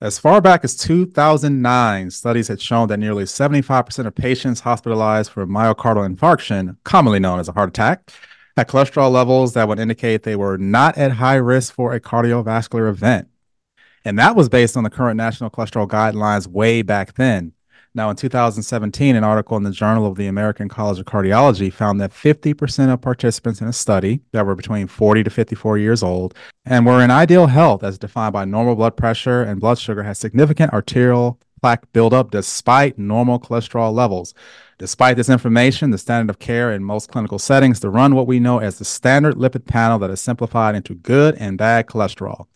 As far back as 2009, studies had shown that nearly 75% of patients hospitalized for myocardial infarction, commonly known as a heart attack, had cholesterol levels that would indicate they were not at high risk for a cardiovascular event. And that was based on the current national cholesterol guidelines way back then. Now, in 2017, an article in the Journal of the American College of Cardiology found that 50% of participants in a study that were between 40 to 54 years old and were in ideal health, as defined by normal blood pressure and blood sugar, had significant arterial plaque buildup despite normal cholesterol levels. Despite this information, the standard of care in most clinical settings to run what we know as the standard lipid panel that is simplified into good and bad cholesterol.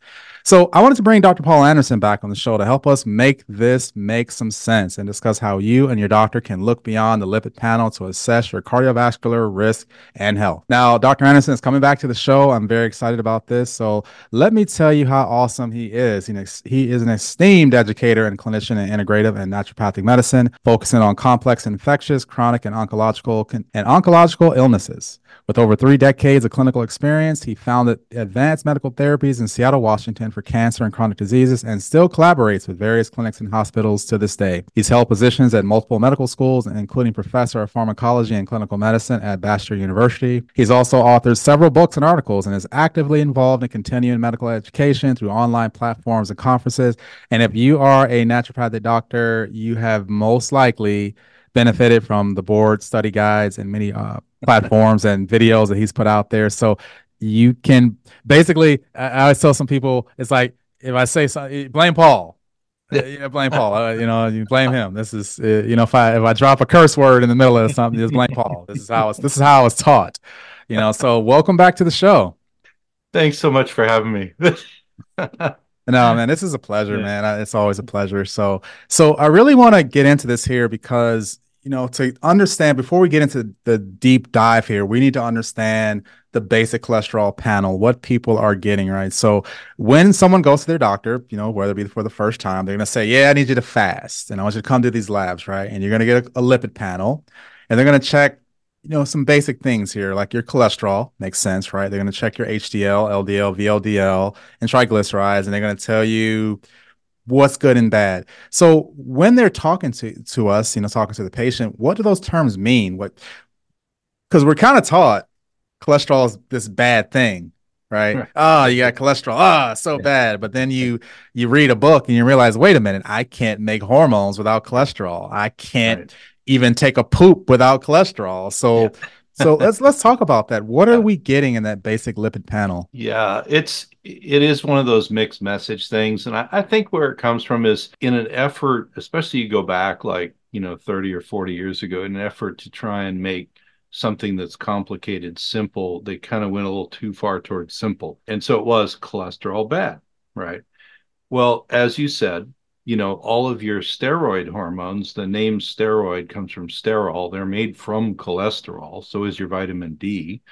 So I wanted to bring Dr. Paul Anderson back on the show to help us make this make some sense and discuss how you and your doctor can look beyond the lipid panel to assess your cardiovascular risk and health. Now, Dr. Anderson is coming back to the show. I'm very excited about this. So let me tell you how awesome he is. He is an esteemed educator and clinician in integrative and naturopathic medicine, focusing on complex infectious, chronic, and oncological and oncological illnesses. With over three decades of clinical experience, he founded Advanced Medical Therapies in Seattle, Washington for cancer and chronic diseases and still collaborates with various clinics and hospitals to this day. He's held positions at multiple medical schools, including professor of pharmacology and clinical medicine at Bastyr University. He's also authored several books and articles and is actively involved in continuing medical education through online platforms and conferences. And if you are a naturopathic doctor, you have most likely benefited from the board study guides and many uh, platforms and videos that he's put out there. So you can basically, I always tell some people, it's like if I say something, blame Paul. Uh, yeah, blame Paul. Uh, you know, you blame him. This is, uh, you know, if I if I drop a curse word in the middle of something, just blame Paul. This is how it's this is how it's taught. You know, so welcome back to the show. Thanks so much for having me. No, man, this is a pleasure, yeah. man. It's always a pleasure. So, so I really want to get into this here because you know to understand before we get into the deep dive here, we need to understand the basic cholesterol panel, what people are getting, right? So when someone goes to their doctor, you know, whether it be for the first time, they're gonna say, "Yeah, I need you to fast, and I want you to come to these labs, right?" And you're gonna get a, a lipid panel, and they're gonna check you know some basic things here like your cholesterol makes sense right they're going to check your hdl ldl vldl and triglycerides and they're going to tell you what's good and bad so when they're talking to to us you know talking to the patient what do those terms mean what because we're kind of taught cholesterol is this bad thing right? right. Oh, you got cholesterol. Ah, oh, so yeah. bad. But then you you read a book and you realize, wait a minute, I can't make hormones without cholesterol. I can't right even take a poop without cholesterol. So yeah. So let's let's talk about that. What are we getting in that basic lipid panel? Yeah, it's it is one of those mixed message things. And I, I think where it comes from is in an effort, especially you go back like, you know, 30 or 40 years ago, in an effort to try and make something that's complicated simple, they kind of went a little too far towards simple. And so it was cholesterol bad, right? Well, as you said, you know, all of your steroid hormones, the name steroid comes from sterol. They're made from cholesterol. So is your vitamin D.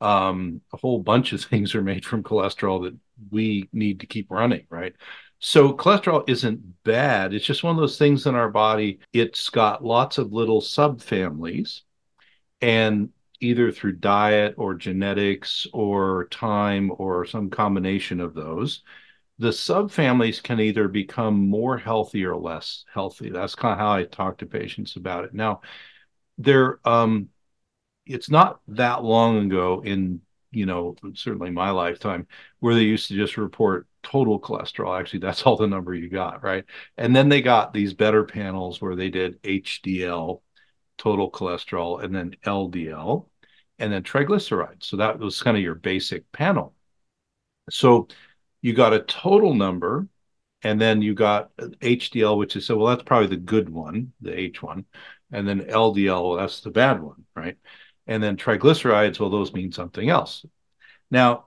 Um, a whole bunch of things are made from cholesterol that we need to keep running, right? So cholesterol isn't bad. It's just one of those things in our body. It's got lots of little subfamilies. And either through diet or genetics or time or some combination of those, the subfamilies can either become more healthy or less healthy. That's kind of how I talk to patients about it. Now, there, um, it's not that long ago in you know certainly my lifetime where they used to just report total cholesterol. Actually, that's all the number you got, right? And then they got these better panels where they did HDL, total cholesterol, and then LDL, and then triglycerides. So that was kind of your basic panel. So you got a total number, and then you got HDL, which is so well, that's probably the good one, the H one, and then LDL, well, that's the bad one, right? And then triglycerides, well, those mean something else. Now,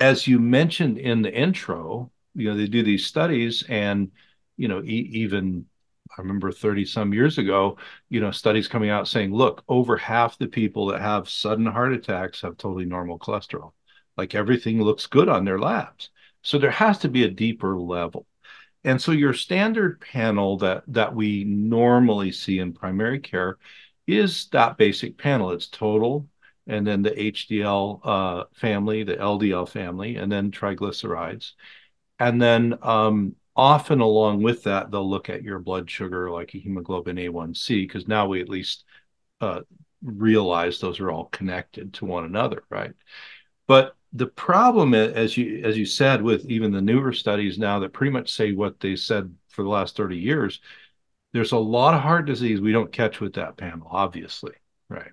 as you mentioned in the intro, you know, they do these studies, and you know, e- even I remember 30 some years ago, you know, studies coming out saying, look, over half the people that have sudden heart attacks have totally normal cholesterol. Like everything looks good on their labs. So there has to be a deeper level. And so your standard panel that that we normally see in primary care is that basic panel. It's total, and then the HDL uh, family, the LDL family, and then triglycerides. And then um, often along with that, they'll look at your blood sugar, like a hemoglobin A1C, because now we at least uh, realize those are all connected to one another, right? But the problem, as you as you said, with even the newer studies now that pretty much say what they said for the last 30 years, there's a lot of heart disease we don't catch with that panel, obviously, right?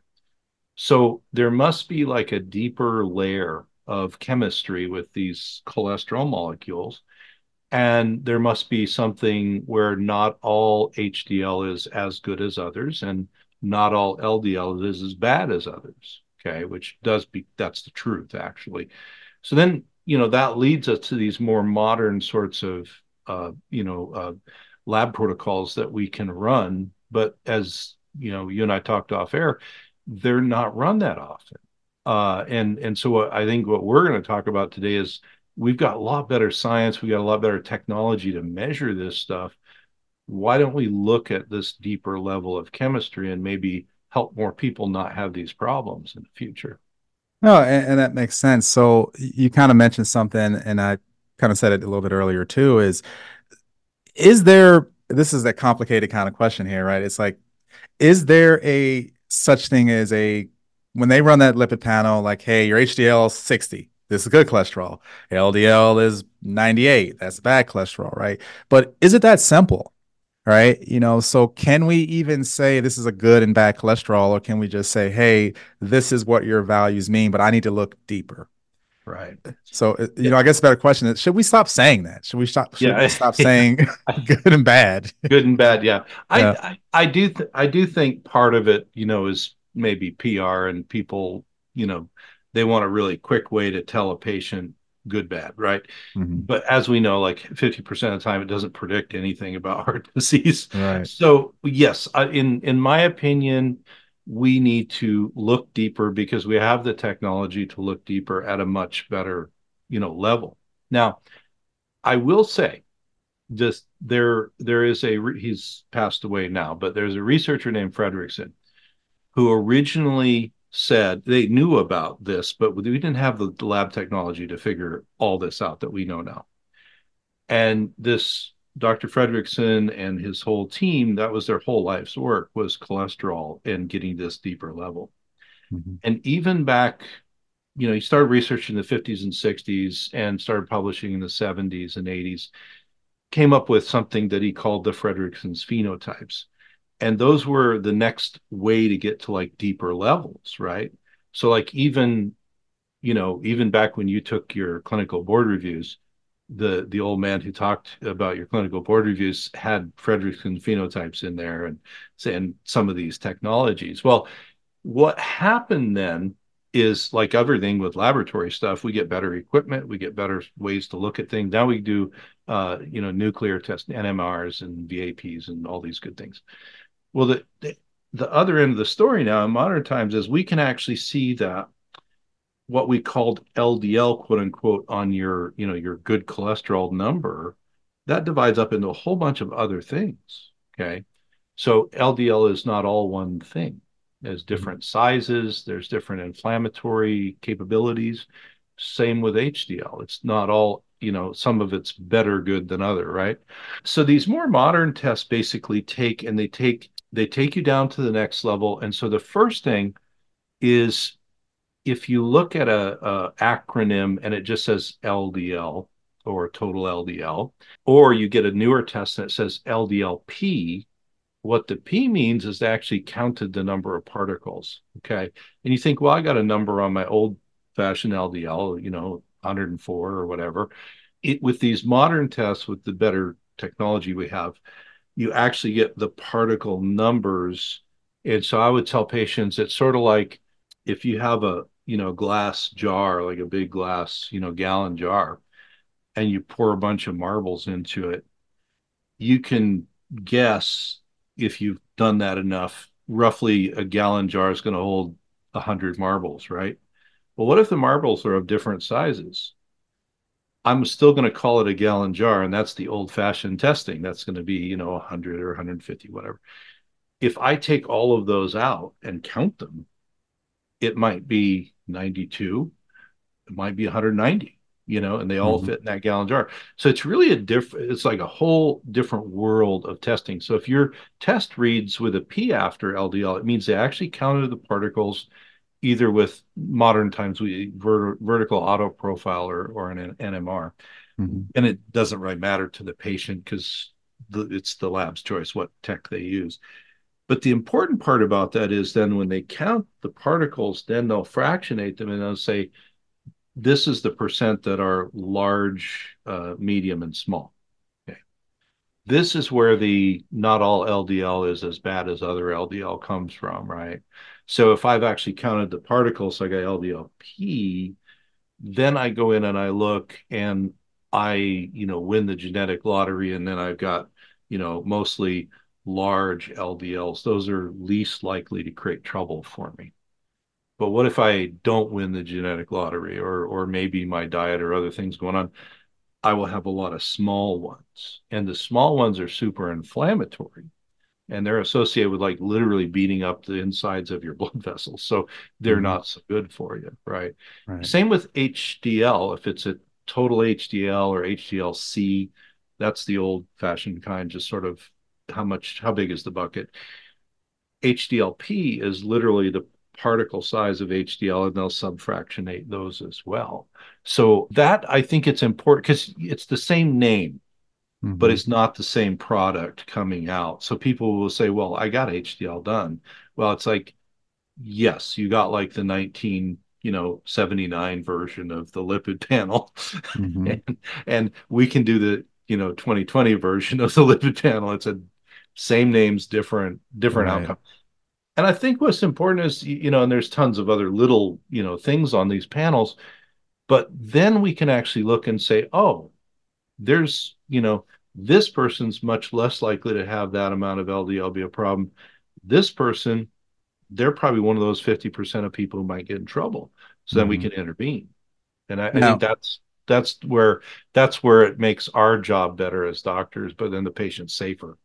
So there must be like a deeper layer of chemistry with these cholesterol molecules. And there must be something where not all HDL is as good as others, and not all LDL is as bad as others. Okay, which does be that's the truth actually. So then you know that leads us to these more modern sorts of uh, you know uh, lab protocols that we can run. But as you know, you and I talked off air, they're not run that often. Uh, and and so I think what we're going to talk about today is we've got a lot better science, we've got a lot better technology to measure this stuff. Why don't we look at this deeper level of chemistry and maybe help more people not have these problems in the future? No, and, and that makes sense. So you kind of mentioned something, and I kind of said it a little bit earlier too. Is is there? This is a complicated kind of question here, right? It's like, is there a such thing as a when they run that lipid panel, like, hey, your HDL is 60. This is good cholesterol. LDL is 98. That's bad cholesterol, right? But is it that simple? Right. You know, so can we even say this is a good and bad cholesterol, or can we just say, hey, this is what your values mean, but I need to look deeper? Right. So, uh, you know, I guess a better question is should we stop saying that? Should we stop, should yeah. we stop saying good and bad? Good and bad. Yeah. I, yeah. I, I, do, th- I do think part of it, you know, is maybe PR and people, you know, they want a really quick way to tell a patient good bad right? Mm-hmm. but as we know like 50% of the time it doesn't predict anything about heart disease. Right. So yes in in my opinion we need to look deeper because we have the technology to look deeper at a much better you know level. Now i will say just there there is a he's passed away now but there's a researcher named fredrickson who originally said they knew about this, but we didn't have the lab technology to figure all this out that we know now. And this Dr. Fredrickson and his whole team, that was their whole life's work was cholesterol and getting this deeper level. Mm-hmm. And even back, you know, he started researching in the 50s and 60s and started publishing in the 70s and 80s, came up with something that he called the Fredrickson's phenotypes and those were the next way to get to like deeper levels right? So like even you know even back when you took your clinical board reviews the the old man who talked about your clinical board reviews had Fredrickson phenotypes in there and and some of these technologies. Well what happened then is like everything with laboratory stuff we get better equipment we get better ways to look at things. Now we do uh, you know nuclear test nmrs and vaps and all these good things well, the, the, the other end of the story now in modern times is we can actually see that what we called LDL, quote unquote, on your you know your good cholesterol number, that divides up into a whole bunch of other things. Okay, so LDL is not all one thing. There's mm-hmm. different sizes. There's different inflammatory capabilities. Same with HDL. It's not all you know some of it's better good than other right so these more modern tests basically take and they take they take you down to the next level. And so the first thing is if you look at a, a acronym and it just says LDL or total LDL, or you get a newer test that says LDLP, what the P means is they actually counted the number of particles. Okay. And you think, well, I got a number on my old fashioned LDL, you know, 104 or whatever. It, with these modern tests, with the better technology we have, you actually get the particle numbers. And so I would tell patients it's sort of like if you have a you know glass jar, like a big glass, you know, gallon jar, and you pour a bunch of marbles into it, you can guess if you've done that enough, roughly a gallon jar is going to hold hundred marbles, right? Well, what if the marbles are of different sizes? I'm still going to call it a gallon jar, and that's the old fashioned testing. That's going to be, you know, 100 or 150, whatever. If I take all of those out and count them, it might be 92, it might be 190. you know, and they all mm-hmm. fit in that gallon jar. So it's really a different, it's like a whole different world of testing. So if your test reads with a P after LDL, it means they actually counted the particles either with modern times we ver- vertical auto profile or, or an NMR. Mm-hmm. And it doesn't really matter to the patient because it's the lab's choice what tech they use. But the important part about that is then when they count the particles, then they'll fractionate them and they'll say, this is the percent that are large, uh, medium, and small. Okay. This is where the not all LDL is as bad as other LDL comes from, right? So if I've actually counted the particles, I got LDLP, then I go in and I look and I, you know, win the genetic lottery, and then I've got, you know, mostly large LDLs. Those are least likely to create trouble for me. But what if I don't win the genetic lottery or or maybe my diet or other things going on? I will have a lot of small ones. And the small ones are super inflammatory. And they're associated with like literally beating up the insides of your blood vessels. So they're mm-hmm. not so good for you, right? right? Same with HDL. If it's a total HDL or HDLC, that's the old fashioned kind, just sort of how much, how big is the bucket? HDLP is literally the particle size of HDL and they'll subfractionate those as well. So that I think it's important because it's the same name, mm-hmm. but it's not the same product coming out. So people will say, well, I got HDL done. Well, it's like, yes, you got like the 19 you know 79 version of the lipid panel mm-hmm. and, and we can do the you know 2020 version of the lipid panel it's a same names different different right. outcome and I think what's important is, you know, and there's tons of other little, you know, things on these panels, but then we can actually look and say, oh, there's, you know, this person's much less likely to have that amount of LDL be a problem. This person, they're probably one of those 50% of people who might get in trouble. So mm-hmm. then we can intervene. And I, I think that's that's where that's where it makes our job better as doctors, but then the patient safer.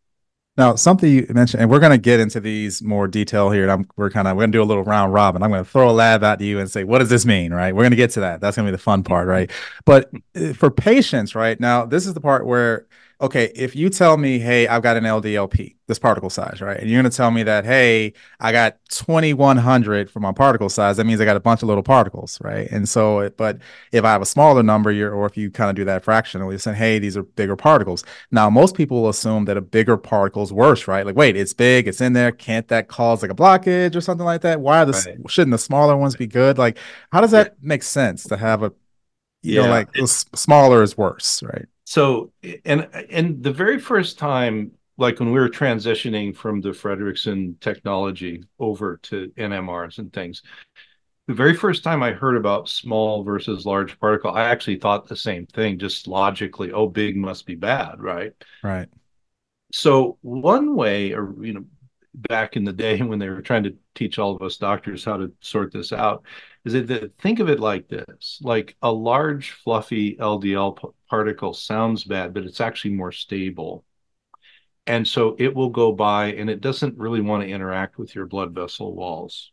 Now, something you mentioned, and we're going to get into these more detail here. And I'm, we're kind of we're going to do a little round robin. I'm going to throw a lab at you and say, what does this mean? Right? We're going to get to that. That's going to be the fun part, right? But uh, for patients, right now, this is the part where okay, if you tell me, hey, I've got an LDLP, this particle size, right? And you're going to tell me that, hey, I got 2100 for my particle size, that means I got a bunch of little particles, right? And so, but if I have a smaller number, you're, or if you kind of do that fractionally, you're saying, hey, these are bigger particles. Now, most people will assume that a bigger particle is worse, right? Like, wait, it's big, it's in there. Can't that cause like a blockage or something like that? Why are the, right. shouldn't the smaller ones be good? Like, how does that yeah. make sense to have a, you yeah. know, like smaller is worse, right? So and and the very first time like when we were transitioning from the Fredrickson technology over to NMRs and things, the very first time I heard about small versus large particle, I actually thought the same thing, just logically, oh, big must be bad, right? Right. So one way, or you know, back in the day when they were trying to teach all of us doctors how to sort this out, is that think of it like this like a large fluffy ldl p- particle sounds bad but it's actually more stable. And so it will go by and it doesn't really want to interact with your blood vessel walls.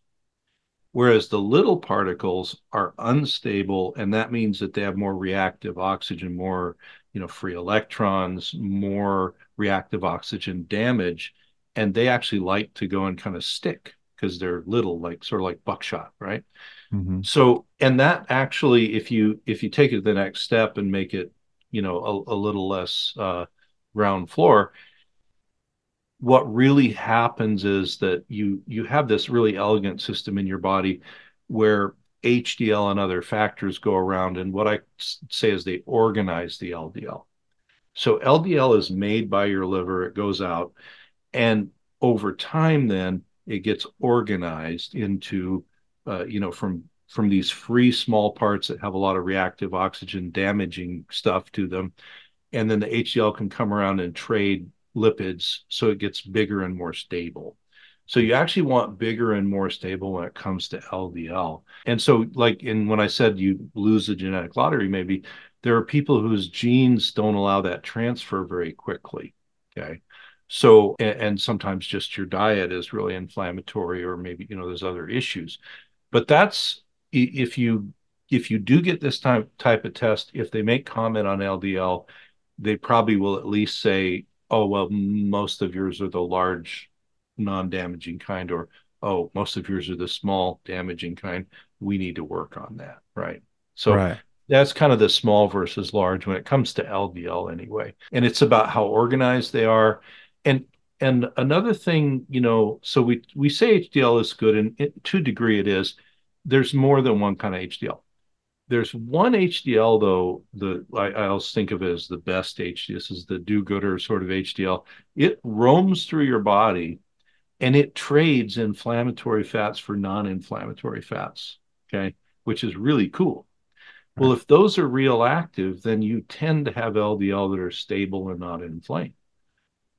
Whereas the little particles are unstable and that means that they have more reactive oxygen more you know free electrons more reactive oxygen damage and they actually like to go and kind of stick because they're little like sort of like buckshot right Mm-hmm. So, and that actually, if you if you take it the next step and make it, you know, a, a little less uh, ground floor, what really happens is that you you have this really elegant system in your body where HDL and other factors go around, and what I say is they organize the LDL. So LDL is made by your liver, it goes out, and over time, then it gets organized into uh, you know, from from these free small parts that have a lot of reactive oxygen damaging stuff to them, and then the HDL can come around and trade lipids so it gets bigger and more stable. So you actually want bigger and more stable when it comes to LDL. And so, like in when I said you lose the genetic lottery, maybe there are people whose genes don't allow that transfer very quickly. Okay. So, and, and sometimes just your diet is really inflammatory, or maybe, you know, there's other issues but that's if you if you do get this type type of test, if they make comment on LDL, they probably will at least say, "Oh, well, most of yours are the large, non-damaging kind," or "Oh, most of yours are the small, damaging kind. We need to work on that." Right. So right. that's kind of the small versus large when it comes to LDL, anyway. And it's about how organized they are, and and another thing, you know, so we we say HDL is good, and it, to a degree it is. There's more than one kind of HDL there's one HDL though. The I, I always think of it as the best HDL. This is the do-gooder sort of HDL. It roams through your body, and it trades inflammatory fats for non-inflammatory fats. Okay, which is really cool. Well, mm-hmm. if those are real active, then you tend to have LDL that are stable and not inflamed.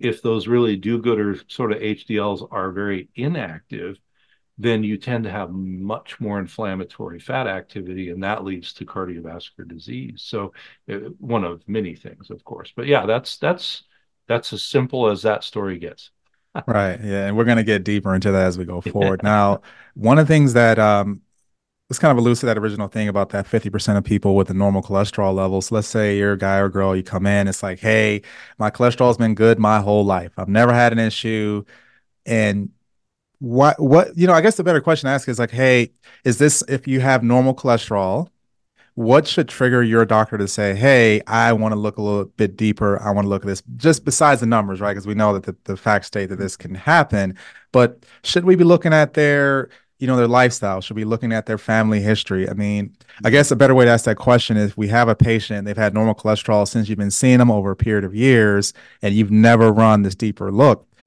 If those really do-gooder sort of HDLs are very inactive, then you tend to have much more inflammatory fat activity, and that leads to cardiovascular disease. So, uh, one of many things, of course. But yeah, that's that's that's as simple as that story gets. right. Yeah, and we're going to get deeper into that as we go forward. now, one of the things that um, let's kind of allude to that original thing about that 50% of people with the normal cholesterol levels. Let's say you're a guy or girl, you come in, it's like, hey, my cholesterol's been good my whole life. I've never had an issue. And what what you know i guess the better question to ask is like hey is this if you have normal cholesterol what should trigger your doctor to say hey i want to look a little bit deeper i want to look at this just besides the numbers right because we know that the, the facts state that this can happen but should we be looking at their you know their lifestyle should we be looking at their family history. I mean i mm-hmm. guess a better way to ask that question is we have a patient they've had normal cholesterol since you've been seeing them over a period of years and you've never run this deeper look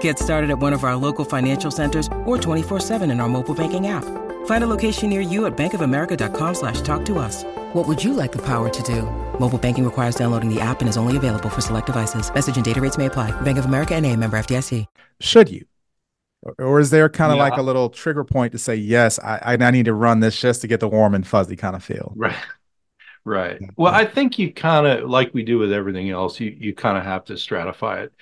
Get started at one of our local financial centers or 24-7 in our mobile banking app. Find a location near you at bankofamerica.com slash talk to us. What would you like the power to do? Mobile banking requires downloading the app and is only available for select devices. Message and data rates may apply. Bank of America and a member FDIC. Should you? Or is there kind of yeah. like a little trigger point to say, yes, I, I need to run this just to get the warm and fuzzy kind of feel? Right. Right. Well, I think you kind of, like we do with everything else, you, you kind of have to stratify it.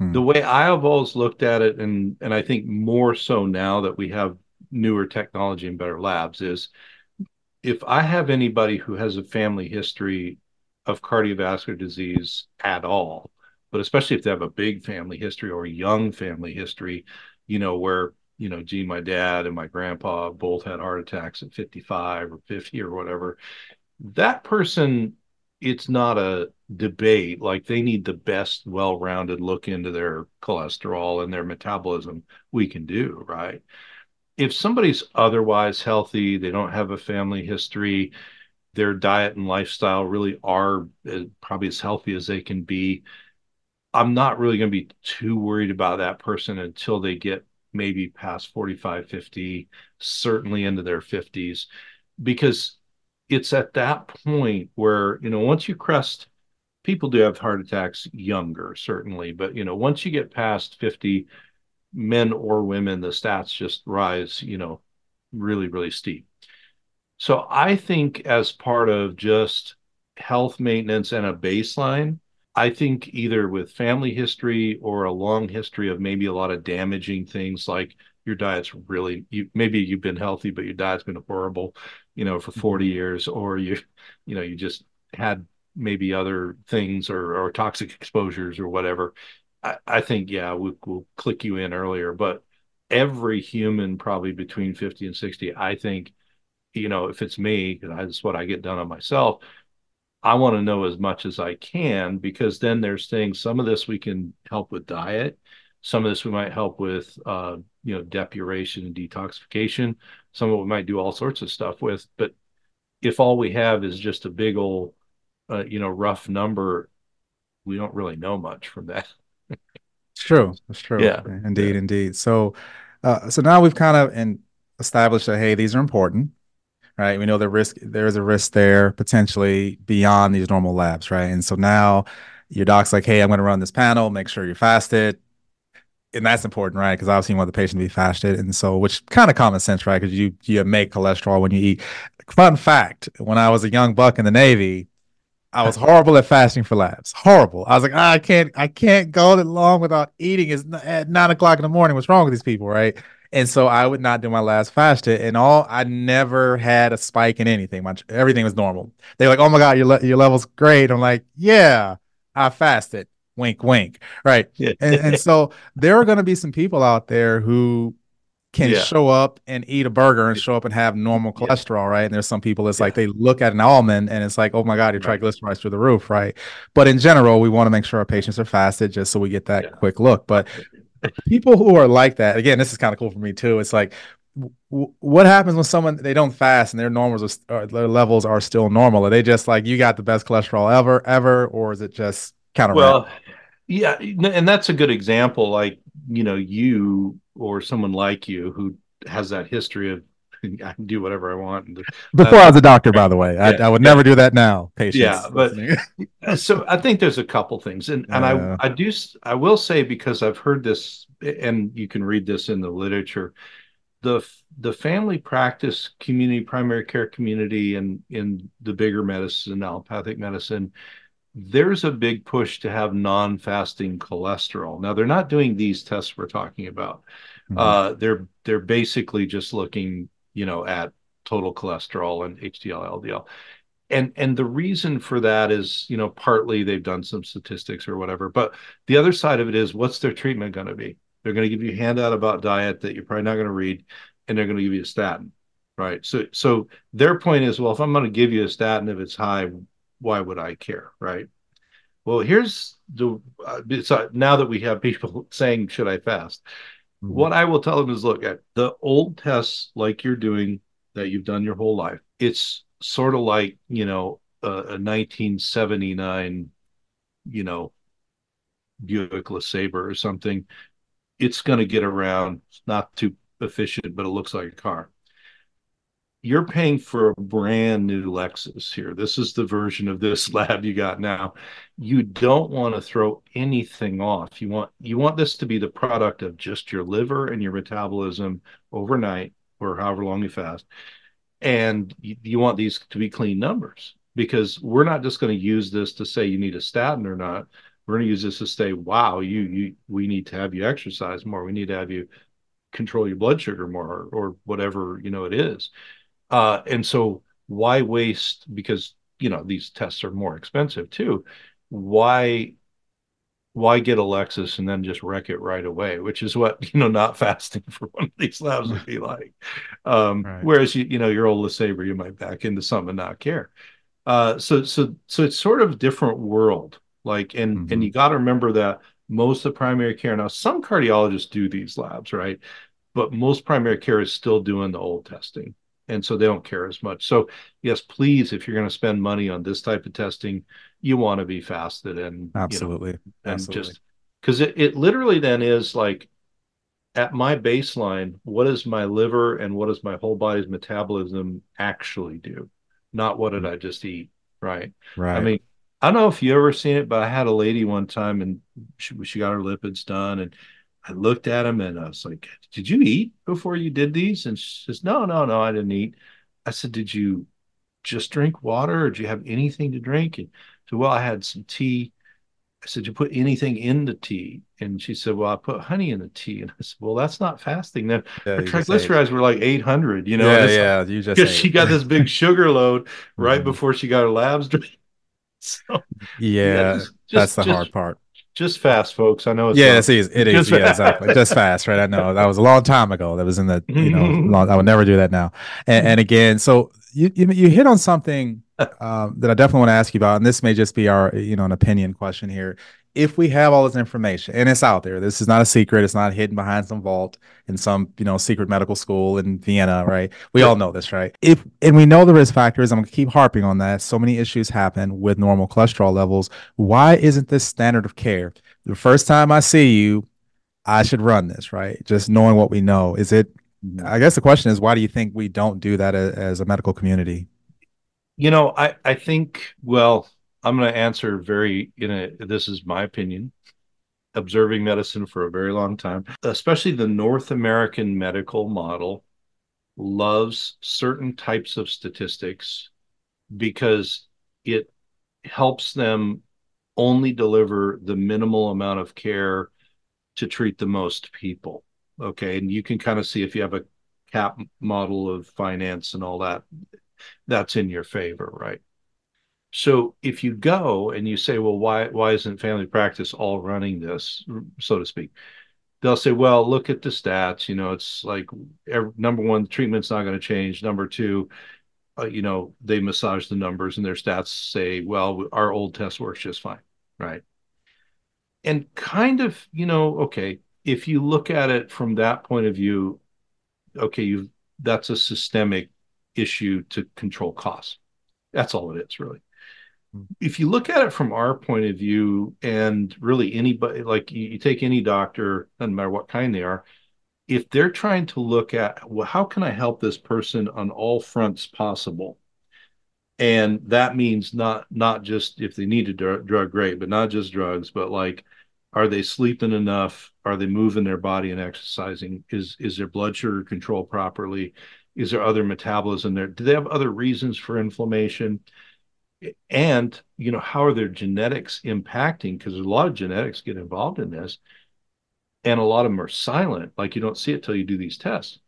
Hmm. The way I have always looked at it, and, and I think more so now that we have newer technology and better labs, is – if I have anybody who has a family history of cardiovascular disease at all, but especially if they have a big family history or a young family history, you know, where, you know, gee, my dad and my grandpa both had heart attacks at 55 or 50 or whatever, that person, it's not a debate. Like they need the best, well rounded look into their cholesterol and their metabolism we can do, right? if somebody's otherwise healthy, they don't have a family history, their diet and lifestyle really are uh, probably as healthy as they can be. I'm not really going to be too worried about that person until they get maybe past 45, 50, certainly into their 50s, because it's at that point where, you know, once you crest, people do have heart attacks younger, certainly, but, you know, once you get past 50, men or women, the stats just rise, you know, really, really steep. So I think as part of just health maintenance and a baseline, I think either with family history or a long history of maybe a lot of damaging things like your diet's really you maybe you've been healthy but your diet's been horrible, you know, for 40 mm-hmm. years or you you know, you just had maybe other things or, or toxic exposures or whatever I, I think yeah, we, will click you in earlier, but every human probably between 50 and 60, I think, you know, if it's me, because that's what I get done on myself, I want to know as much as I can because then there's things, some of this we can help with diet. Some of this we might help with, uh, you know, depuration and detoxification. Some of it we might do all sorts of stuff with. But if all we have is just a big old, uh, you know, rough number, we don't really know much from that. it's true. It's true. Yeah. Indeed. Yeah. Indeed. So, uh, so now we've kind of established that hey, these are important, right? We know the risk. There is a risk there potentially beyond these normal labs, right? And so now your doc's like, hey, I'm going to run this panel. Make sure you're fasted and that's important, right? Because obviously you want the patient to be fasted, and so which kind of common sense, right? Because you you make cholesterol when you eat. Fun fact: When I was a young buck in the Navy, I was horrible at fasting for labs. Horrible. I was like, I can't, I can't go that long without eating. It's at nine o'clock in the morning. What's wrong with these people, right? And so I would not do my last fasted, and all I never had a spike in anything. My everything was normal. They're like, "Oh my god, your le- your level's great." I'm like, "Yeah, I fasted." Wink, wink. Right. Yeah. and, and so there are going to be some people out there who can Yeah. show up and eat a burger and show up and have normal cholesterol, right? And there's some people it's like they look at an almond and it's like, oh my God, your Right. triglycerides through the roof, right? But in general, we want to make sure our patients are fasted just so we get that Yeah. quick look. But people who are like that, again, this is kind of cool for me too. It's like, w- what happens when someone they don't fast and their normals are, or their levels are still normal? Are they just like you got the best cholesterol ever, ever, or is it just well yeah and that's a good example like you know you or someone like you who has that history of i can do whatever i want Before I was a doctor, by the way, I, yeah, I would yeah. never do that now. Patients, Yeah, but- Uh, so i think there's a couple things and and Yeah. i i do i will say because i've heard this and you can read this in the literature the the family practice community primary care community and in the bigger medicine allopathic medicine there's a big push to have non-fasting cholesterol. Now they're not doing these tests we're talking about. Mhm. uh they're they're basically just looking you know at total cholesterol and hdl ldl and and the reason for that is you know partly they've done some statistics or whatever but the other side of it is what's their treatment going to be? They're going to give you a handout about diet that you're probably not going to read and they're going to give you a statin right? So so their point is well if i'm going to give you a statin if it's high why would i care right well here's the uh, so now that we have people saying should i fast Mhm. what I will tell them is look at the old tests like you're doing that you've done your whole life. It's sort of like, you know, a, a 1979, you know, Buick LeSabre or something. It's going to get around. It's not too efficient, but it looks like a car. You're paying for a brand new Lexus here. This is the version of this lab you got now you don't want to throw anything off. You want you want this to be the product of just your liver and your metabolism overnight or however long you fast. And you, you want these to be clean numbers because we're not just going to use this to say you need a statin or not. We're going to use this to say, wow, you you we need to have you exercise more. We need to have you control your blood sugar more or, or whatever, you know, it is. Uh, and so why waste because you know these tests are more expensive too why why get a Lexus and then just wreck it right away, which is what you know not fasting for one of these labs would be like. Um, Right. Whereas you you know your old LeSabre, you might back into some and not care. Uh, so so so it's sort of a different world. Like and Mhm. and you got to remember that most of primary care now some cardiologists do these labs, right? But most primary care is still doing the old testing. And so they don't care as much. So yes, please, if you're going to spend money on this type of testing, you want to be fasted and you know, Absolutely. and Absolutely. just because it, it literally then is like at my baseline what does my liver and what does my whole body's metabolism actually do not what did mm-hmm. i just eat right right. i mean i don't know if you ever seen it but i had a lady one time and she, she got her lipids done and i looked at them and i was like did you eat before you did these and she says no no no i didn't eat i said did you just drink water or do you have anything to drink and so well i had some tea I said, you put anything in the tea? And she said, well, I put honey in the tea. And I said, well, that's not fasting. Then Yeah, her triglycerides were like 800, you know, yeah, yeah. You just because she got this big sugar load right Mhm. before she got her labs done. So Yeah, just- that's just- the hard part. Just fast, folks. I know it's yeah, not- it is. It is. Just Yeah, fast. exactly. Just fast, right? I know that was a long time ago. That was in the you know. long, I would never do that now. And, and again, so you, you you hit on something um, that I definitely want to ask you about, and this may just be our you know an opinion question here. If we have all this information and it's out there, this is not a secret. It's not hidden behind some vault in some, you know, secret medical school in Vienna, right? We all know this, right? If and we know the risk factors, I'm gonna keep harping on that. So many issues happen with normal cholesterol levels. Why isn't this standard of care? The first time I see you, I should run this, right? Just knowing what we know. Is it. I guess the question is why do you think we don't do that as a medical community? You know, I I think well, I'm going to answer very in a this is my opinion observing medicine for a very long time especially the North American medical model loves certain types of statistics because it helps them only deliver the minimal amount of care to treat the most people okay? And you can kind of see if you have a cap model of finance and all that that's in your favor right so if you go and you say, well, why why isn't family practice all running this, so to speak? They'll say, well, look at the stats. You know, it's like every, number one, treatment's not going to change. Number two, uh, you know, they massage the numbers and their stats say, well, our old test works just fine, right? And kind of, you know, okay, if you look at it from that point of view, okay, you that's a systemic issue to control costs. That's all it is, really if you look at it from our point of view, and really anybody, like you, you, take any doctor, doesn't matter what kind they are, if they're trying to look at, well, how can I help this person on all fronts possible? And that means not not just if they need a dr- drug, great, but not just drugs, but like, are they sleeping enough? Are they moving their body and exercising? Is is their blood sugar controlled properly? Is there other metabolism there? Do they have other reasons for inflammation? And you know how are their genetics impacting because a lot of genetics get involved in this and a lot of them are silent like you don't see it till you do these tests.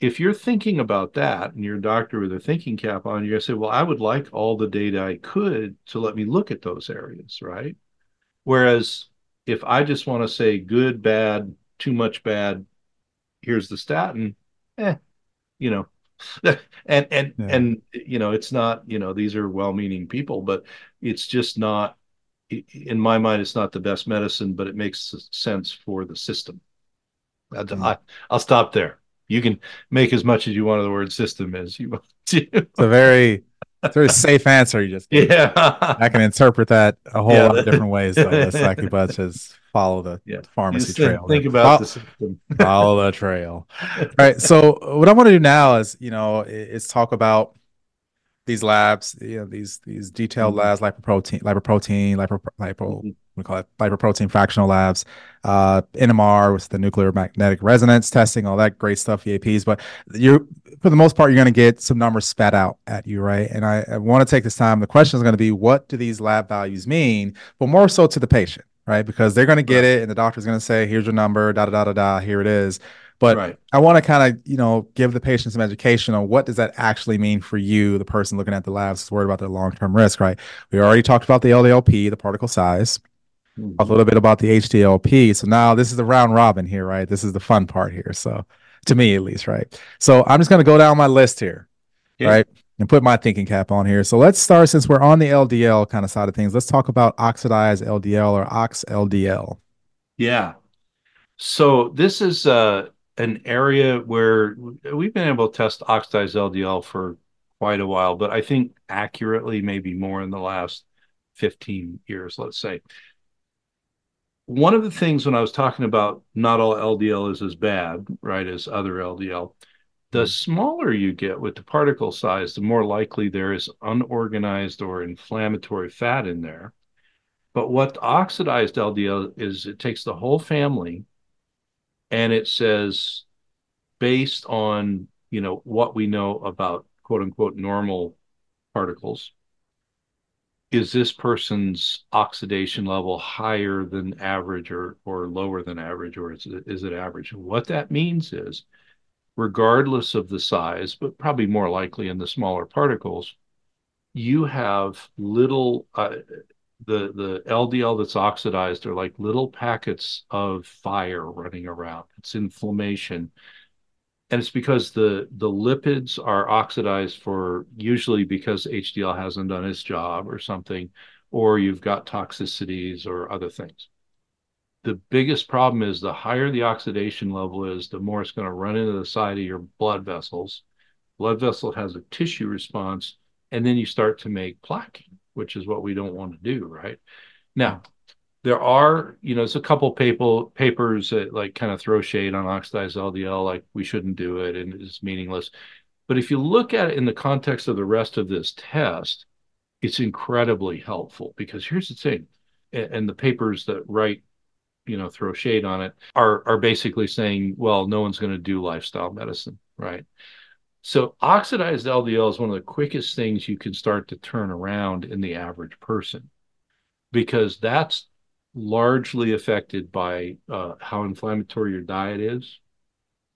If you're thinking about that and you're doctor with a thinking cap on you're going to say well i would like all the data i could to let me look at those areas right? Whereas if i just want to say good bad too much bad here's the statin eh you know and and yeah. and you know it's not you know these are well-meaning people but it's just not in my mind it's not the best medicine but it makes sense for the system mm-hmm. I, will stop there you can make as much as you want of the word system as you want to it's a very it's a safe answer you just gave. yeah i can interpret that a whole yeah. lot of different ways though it's like about just follow the yeah. pharmacy trail. Think about follow, the system. follow the trail. right. So what I want to do now is, you know, is talk about these labs, you know, these these detailed mm-hmm. labs, lipoprotein, lipoprotein, lipo, lipo, mm-hmm. We call it lipoprotein fractional labs, uh, NMR, with the nuclear magnetic resonance testing, all that great stuff, VAPs. But you're for the most part, you're going to get some numbers spat out at you, right? And I, I want to take this time. The question is going to be, what do these lab values mean? But more so to the patient, right? Because they're going to get right. it, and the doctor's going to say, "Here's your number, da da da da da. Here it is." But right. I want to kind of, you know, give the patient some education on what does that actually mean for you, the person looking at the labs, worried about their long-term risk, right? We already talked about the LDLP, the particle size, mm-hmm. a little bit about the HDLP. So now this is the round robin here, right? This is the fun part here. So to me, at least, right? So I'm just going to go down my list here, yeah. right? and put my thinking cap on here. So let's start since we're on the LDL kind of side of things. Let's talk about oxidized LDL or ox LDL. Yeah. So this is uh, an area where we've been able to test oxidized LDL for quite a while, but I think accurately, maybe more in the last 15 years, let's say. One of the things when I was talking about not all LDL is as bad, right, as other LDL, the hmm. smaller you get with the particle size, the more likely there is unorganized or inflammatory fat in there. But what oxidized LDL is, it takes the whole family and it says, based on you know what we know about quote unquote normal particles, is this person's oxidation level higher than average or or lower than average, or is it, is it average? And what that means is regardless of the size, but probably more likely in the smaller particles, you have little uh, the the LDL that's oxidized are like little packets of fire running around. It's inflammation. And it's because the the lipids are oxidized for usually because HDL hasn't done its job or something, or you've got toxicities or other things. The biggest problem is the higher the oxidation level is, the more it's going to run into the side of your blood vessels. Blood vessel has a tissue response, and then you start to make plaquing, which is what we don't want to do, right? Now, there are, you know, there's a couple paper, papers that like kind of throw shade on oxidized LDL, like we shouldn't do it and it's meaningless. But if you look at it in the context of the rest of this test, it's incredibly helpful because here's the thing, and the papers that write, you know, throw shade on it are are basically saying, well, no one's going to do lifestyle medicine, right? So oxidized LDL is one of the quickest things you can start to turn around in the average person because that's largely affected by uh, how inflammatory your diet is.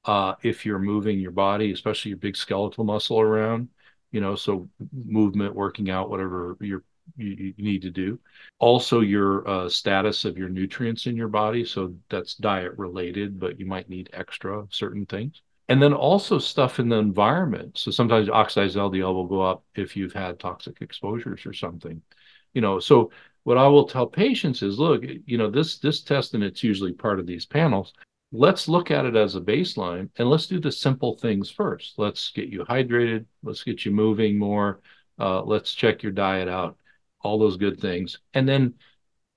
Uh, if you're moving your body, especially your big skeletal muscle around, you know, so movement, working out, whatever you, you need to do. Also, your uh, status of your nutrients in your body. So that's diet related, but you might need extra certain things. And then also stuff in the environment. So sometimes oxidized LDL will go up if you've had toxic exposures or something. You know, so what I will tell patients is, look, you know, this this test and it's usually part of these panels. Let's look at it as a baseline and let's do the simple things first. Let's get you hydrated. Let's get you moving more. Uh, let's check your diet out. All those good things, and then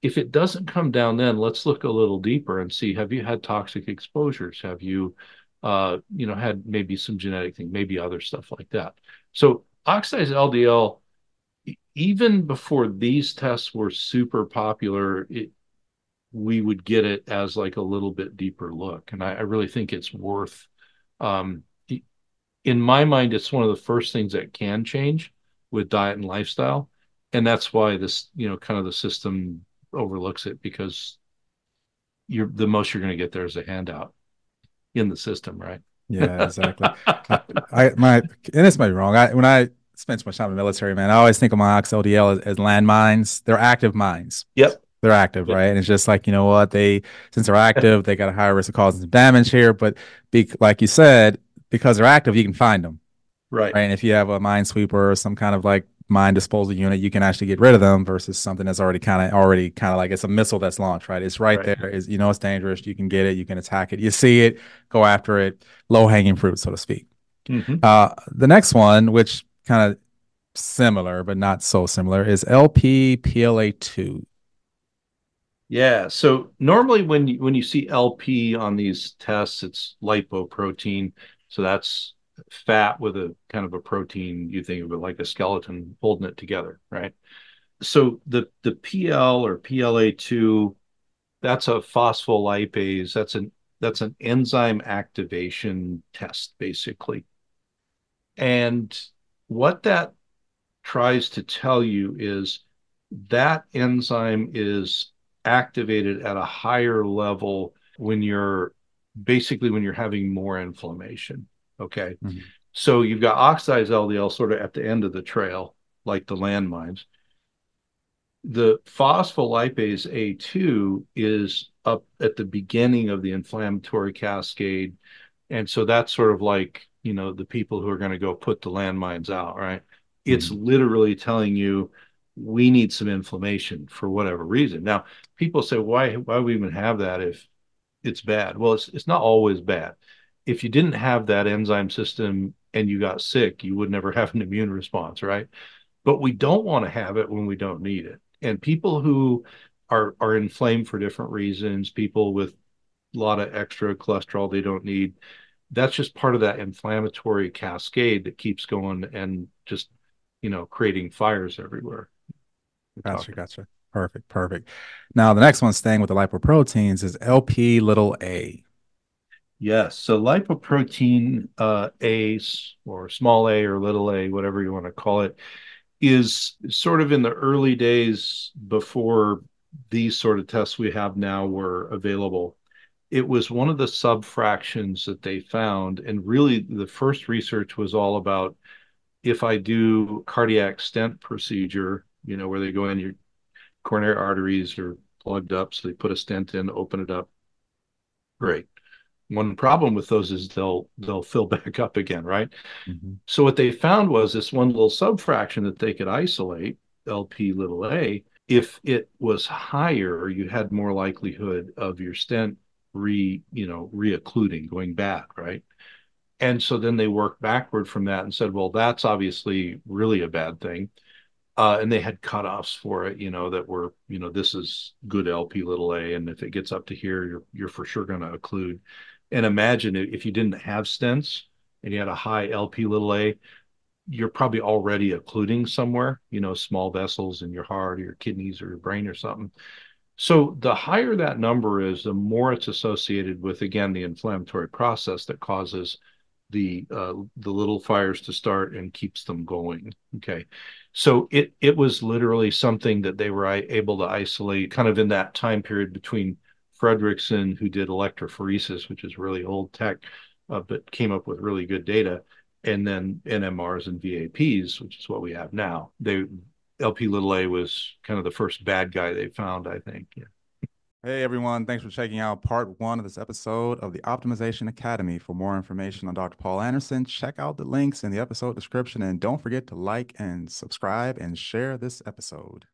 if it doesn't come down, then let's look a little deeper and see: Have you had toxic exposures? Have you, uh, you know, had maybe some genetic thing, maybe other stuff like that? So oxidized LDL even before these tests were super popular, it, we would get it as like a little bit deeper look. And I, I really think it's worth, um, in my mind, it's one of the first things that can change with diet and lifestyle. And that's why this, you know, kind of the system overlooks it because you're the most you're going to get there is a handout in the system, right? Yeah, exactly. I, I my and this might be wrong. I when I spent so much time in the military, man. I always think of my Ox LDL as, as landmines. They're active mines. Yep. They're active, yep. right? And it's just like, you know what? They, since they're active, they got a higher risk of causing some damage here. But be, like you said, because they're active, you can find them. Right. right. And if you have a minesweeper or some kind of like mine disposal unit, you can actually get rid of them versus something that's already kind of already kind of like it's a missile that's launched, right? It's right, right. there. Is you know it's dangerous. You can get it. You can attack it. You see it, go after it. Low hanging fruit, so to speak. Mm-hmm. Uh, the next one, which kind of similar but not so similar is LPPLA2. Yeah, so normally when you, when you see LP on these tests, it's lipoprotein. So that's fat with a kind of a protein. You think of it like a skeleton holding it together, right? So the the PL or PLA2, that's a phospholipase. That's an that's an enzyme activation test, basically. And what that tries to tell you is that enzyme is activated at a higher level when you're basically when you're having more inflammation. Okay. Mm-hmm. So you've got oxidized LDL sort of at the end of the trail, like the landmines. The phospholipase A2 is up at the beginning of the inflammatory cascade. And so that's sort of like, you know, the people who are going to go put the landmines out, right? It's mm-hmm. literally telling you we need some inflammation for whatever reason. Now, people say, why why we even have that if it's bad? Well, it's it's not always bad. If you didn't have that enzyme system and you got sick, you would never have an immune response, right? But we don't want to have it when we don't need it. And people who are are inflamed for different reasons, people with a lot of extra cholesterol they don't need, that's just part of that inflammatory cascade that keeps going and just you know, creating fires everywhere. Gotcha, gotcha. Perfect, perfect. Now the next one, staying with the lipoproteins, is LP little a. Yes. So lipoprotein uh, A or small a or little a, whatever you want to call it, is sort of in the early days before these sort of tests we have now were available. It was one of the subfractions that they found. And really, the first research was all about if I do cardiac stent procedure, you know, where they go in your coronary arteries are plugged up, so they put a stent in, open it up. Great. One problem with those is they'll they'll fill back up again, right? Mm-hmm. So what they found was this one little subfraction that they could isolate, LP little a, if it was higher, you had more likelihood of your stent re, you know, reoccluding, going back, right? And so then they worked backward from that and said, well, that's obviously really a bad thing. Uh, and they had cutoffs for it, you know, that were, you know, this is good LP little a, and if it gets up to here, you're you're for sure going to occlude. And imagine if you didn't have stents and you had a high LP little a, you're probably already occluding somewhere, you know, small vessels in your heart or your kidneys or your brain or something. So the higher that number is, the more it's associated with again the inflammatory process that causes the uh, the little fires to start and keeps them going. Okay, so it it was literally something that they were able to isolate, kind of in that time period between Fredrickson, who did electrophoresis, which is really old tech, uh, but came up with really good data, and then NMRs and VAPs, which is what we have now. They LP little a was kind of the first bad guy they found, I think. Yeah. Hey everyone, thanks for checking out part one of this episode of the Optimization Academy. For more information on Dr. Paul Anderson, check out the links in the episode description and don't forget to like and subscribe and share this episode.